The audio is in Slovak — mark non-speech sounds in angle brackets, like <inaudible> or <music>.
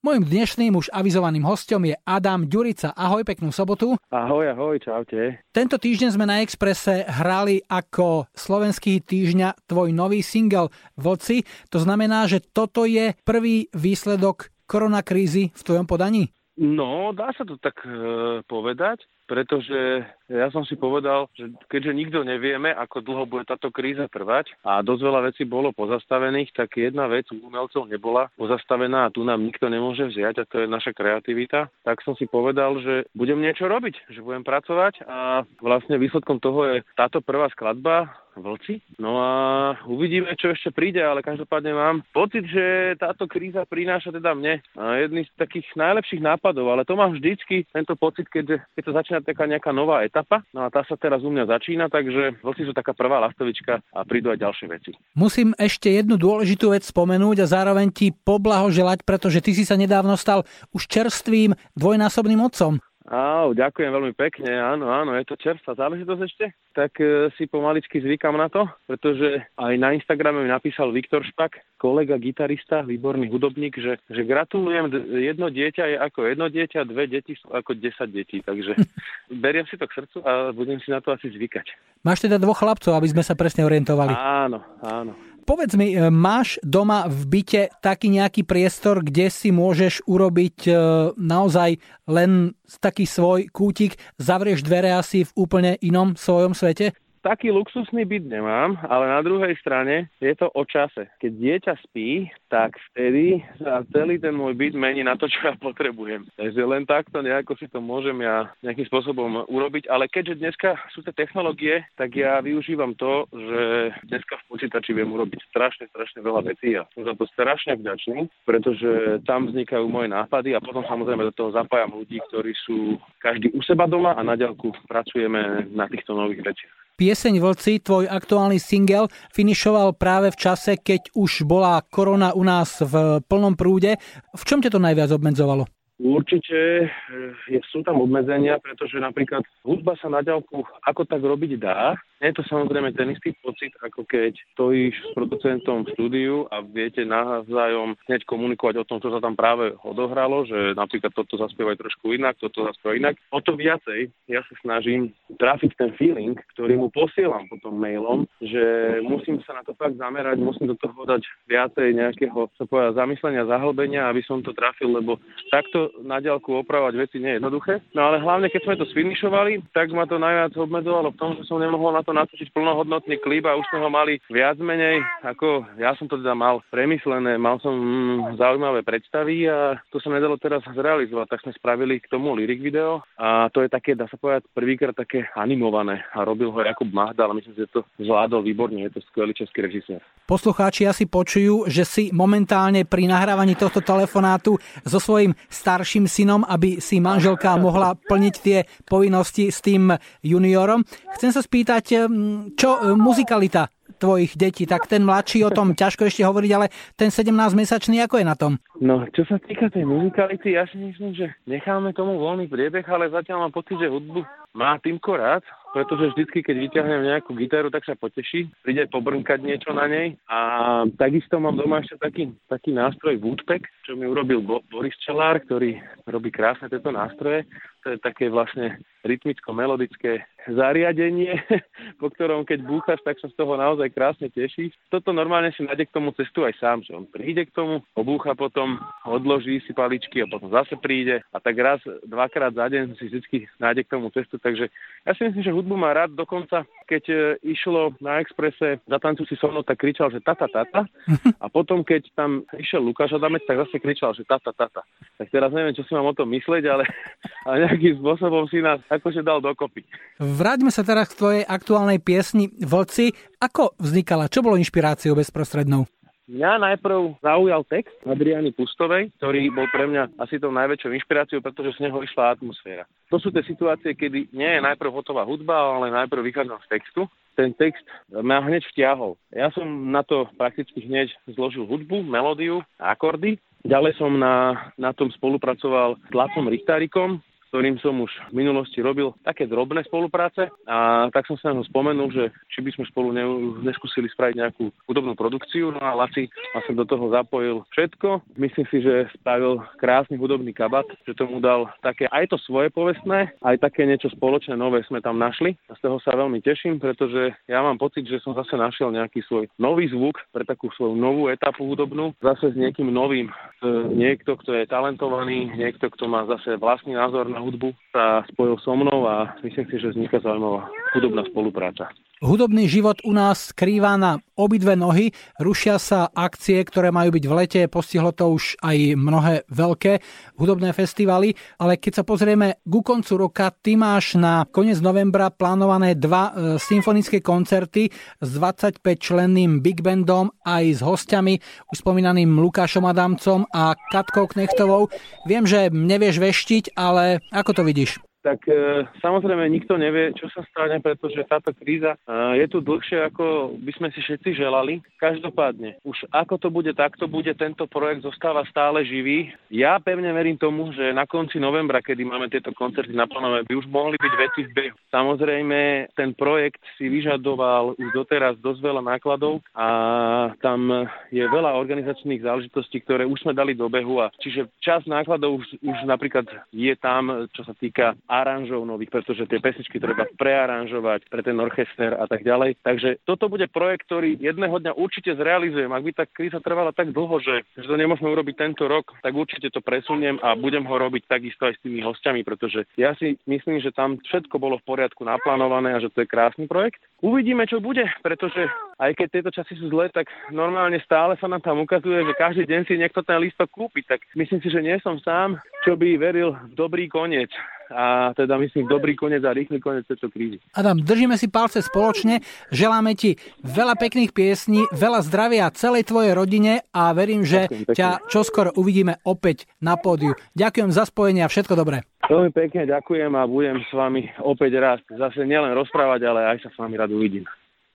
Mojím dnešným už avizovaným hostom je Adam Ďurica. Ahoj, peknú sobotu. Ahoj, ahoj, čaute. Tento týždeň sme na Exprese hrali ako slovenský týždňa tvoj nový single Vlci. To znamená, že toto je prvý výsledok koronakrízy v tvojom podaní? No, dá sa to tak e, povedať pretože ja som si povedal, že keďže nikto nevieme, ako dlho bude táto kríza trvať a dosť veľa vecí bolo pozastavených, tak jedna vec u umelcov nebola pozastavená a tu nám nikto nemôže vziať a to je naša kreativita, tak som si povedal, že budem niečo robiť, že budem pracovať a vlastne výsledkom toho je táto prvá skladba, vlci. No a uvidíme, čo ešte príde, ale každopádne mám pocit, že táto kríza prináša teda mne jedný z takých najlepších nápadov, ale to mám vždycky, tento pocit, keď, keď to začína taká nejaká nová etapa. No a tá sa teraz u mňa začína, takže vlci sú taká prvá lastovička a prídu aj ďalšie veci. Musím ešte jednu dôležitú vec spomenúť a zároveň ti poblahoželať, pretože ty si sa nedávno stal už čerstvým dvojnásobným otcom. Áno, ďakujem veľmi pekne, áno, áno, je to čerstvá záležitosť ešte, tak e, si pomaličky zvykam na to, pretože aj na Instagrame mi napísal Viktor Špak, kolega gitarista, výborný hudobník, že, že gratulujem, jedno dieťa je ako jedno dieťa, dve deti sú ako 10 detí, takže <laughs> beriem si to k srdcu a budem si na to asi zvykať. Máš teda dvoch chlapcov, aby sme sa presne orientovali. Áno, áno povedz mi, e, máš doma v byte taký nejaký priestor, kde si môžeš urobiť e, naozaj len taký svoj kútik, zavrieš dvere asi v úplne inom svojom svete? Taký luxusný byt nemám, ale na druhej strane je to o čase. Keď dieťa spí, tak vtedy sa celý ten môj byt mení na to, čo ja potrebujem. Takže len takto nejako si to môžem ja nejakým spôsobom urobiť, ale keďže dneska sú tie technológie, tak ja využívam to, že dneska v počítači viem urobiť strašne, strašne veľa vecí a som za to strašne vďačný, pretože tam vznikajú moje nápady a potom samozrejme do toho zapájam ľudí, ktorí sú každý u seba doma a na ďalku pracujeme na týchto nových veciach. Pieseň Vlci, tvoj aktuálny single, finišoval práve v čase, keď už bola korona u nás v plnom prúde. V čom ťa to najviac obmedzovalo? Určite eh, sú tam obmedzenia, pretože napríklad hudba sa na ďalku ako tak robiť dá. Nie je to samozrejme ten istý pocit, ako keď stojíš s producentom v štúdiu a viete navzájom hneď komunikovať o tom, čo sa tam práve odohralo, že napríklad toto zaspievaj trošku inak, toto zaspievaj inak. O to viacej ja sa snažím trafiť ten feeling, ktorý mu posielam potom mailom, že musím sa na to fakt zamerať, musím do toho dať viacej nejakého, sa povedať, zamyslenia, zahlbenia, aby som to trafil, lebo takto na ďalku opravovať veci nie je jednoduché. No ale hlavne, keď sme to sfinišovali, tak ma to najviac obmedzovalo v tom, že som nemohol na to natočiť plnohodnotný klip a už sme ho mali viac menej, ako ja som to teda mal premyslené, mal som mm, zaujímavé predstavy a to sa nedalo teraz zrealizovať, tak sme spravili k tomu lyric video a to je také, dá sa povedať, prvýkrát také animované a robil ho Jakub Mahda, ale myslím, že to zvládol výborne, je to skvelý český režisér. Poslucháči asi počujú, že si momentálne pri nahrávaní tohto telefonátu so svojím starým starším synom, aby si manželka mohla plniť tie povinnosti s tým juniorom. Chcem sa spýtať, čo e, muzikalita tvojich detí, tak ten mladší o tom ťažko ešte hovoriť, ale ten 17-mesačný ako je na tom? No, čo sa týka tej muzikality, ja si myslím, že necháme tomu voľný priebeh, ale zatiaľ mám pocit, že hudbu má Týmko rád, pretože vždycky, keď vyťahnem nejakú gitaru, tak sa poteší, príde pobrnkať niečo na nej a takisto mám doma ešte taký, taký nástroj Woodpeck, čo mi urobil Bo- Boris Čelár, ktorý robí krásne tieto nástroje. To je také vlastne rytmicko-melodické zariadenie, <laughs> po ktorom keď búchaš, tak sa z toho naozaj krásne tešíš. Toto normálne si nájde k tomu cestu aj sám, že on príde k tomu, obúcha potom, odloží si paličky a potom zase príde a tak raz, dvakrát za deň si vždy nájde k tomu cestu. Takže ja si myslím, že hudbu má rád, dokonca keď e, išlo na exprese za si so mnou, tak kričal, že tata, tata. <laughs> A potom, keď tam išiel Lukáš Adamec, tak zase kričal, že tata, tata. Tak teraz neviem, čo si mám o tom mysleť, ale, <laughs> ale nejakým spôsobom si nás akože dal dokopy. Vráťme sa teraz k tvojej aktuálnej piesni Vlci. Ako vznikala? Čo bolo inšpiráciou bezprostrednou? Mňa najprv zaujal text Adriany Pustovej, ktorý bol pre mňa asi tou najväčšou inšpiráciou, pretože z neho išla atmosféra. To sú tie situácie, kedy nie je najprv hotová hudba, ale najprv vychádzam z textu. Ten text ma hneď vtiahol. Ja som na to prakticky hneď zložil hudbu, melódiu, akordy. Ďalej som na, na tom spolupracoval s Lacom Richtárikom, ktorým som už v minulosti robil také drobné spolupráce a tak som sa ho spomenul, že či by sme spolu ne, neskúsili spraviť nejakú hudobnú produkciu. No a Laci vlastne do toho zapojil všetko. Myslím si, že spravil krásny hudobný kabat, že tomu dal také aj to svoje povestné, aj také niečo spoločné nové sme tam našli. A z toho sa veľmi teším, pretože ja mám pocit, že som zase našiel nejaký svoj nový zvuk pre takú svoju novú etapu hudobnú, zase s niekým novým. Niekto, kto je talentovaný, niekto, kto má zase vlastný názor na hudbu, sa spojil so mnou a myslím si, že vzniká zaujímavá hudobná spolupráca. Hudobný život u nás skrýva na obidve nohy, rušia sa akcie, ktoré majú byť v lete, postihlo to už aj mnohé veľké hudobné festivaly, ale keď sa pozrieme ku koncu roka, ty máš na koniec novembra plánované dva e, symfonické koncerty s 25 členným big bandom aj s hostiami, už spomínaným Lukášom Adamcom a Katkou Knechtovou. Viem, že nevieš veštiť, ale ako to vidíš? Tak e, samozrejme nikto nevie, čo sa stane, pretože táto kríza e, je tu dlhšie, ako by sme si všetci želali. Každopádne, už ako to bude, tak to bude, tento projekt zostáva stále živý. Ja pevne verím tomu, že na konci novembra, kedy máme tieto koncerty naplánované, by už mohli byť veci v behu. Samozrejme, ten projekt si vyžadoval už doteraz dosť veľa nákladov a tam je veľa organizačných záležitostí, ktoré už sme dali do behu a čiže čas nákladov už, už napríklad je tam, čo sa týka aranžov nových, pretože tie pesničky treba prearanžovať pre ten orchester a tak ďalej. Takže toto bude projekt, ktorý jedného dňa určite zrealizujem. Ak by tá kríza trvala tak dlho, že, že to nemôžeme urobiť tento rok, tak určite to presuniem a budem ho robiť takisto aj s tými hostiami, pretože ja si myslím, že tam všetko bolo v poriadku naplánované a že to je krásny projekt. Uvidíme, čo bude, pretože aj keď tieto časy sú zlé, tak normálne stále sa nám tam ukazuje, že každý deň si niekto ten lístok kúpi. Tak myslím si, že nie som sám, čo by veril dobrý koniec a teda myslím dobrý koniec a rýchly koniec tejto krízy. Adam, držíme si palce spoločne, želáme ti veľa pekných piesní, veľa zdravia celej tvojej rodine a verím, že Ďakujem, ťa čoskoro uvidíme opäť na pódiu. Ďakujem za spojenie a všetko dobré. Veľmi pekne ďakujem a budem s vami opäť raz. Zase nielen rozprávať, ale aj sa s vami rád uvidím.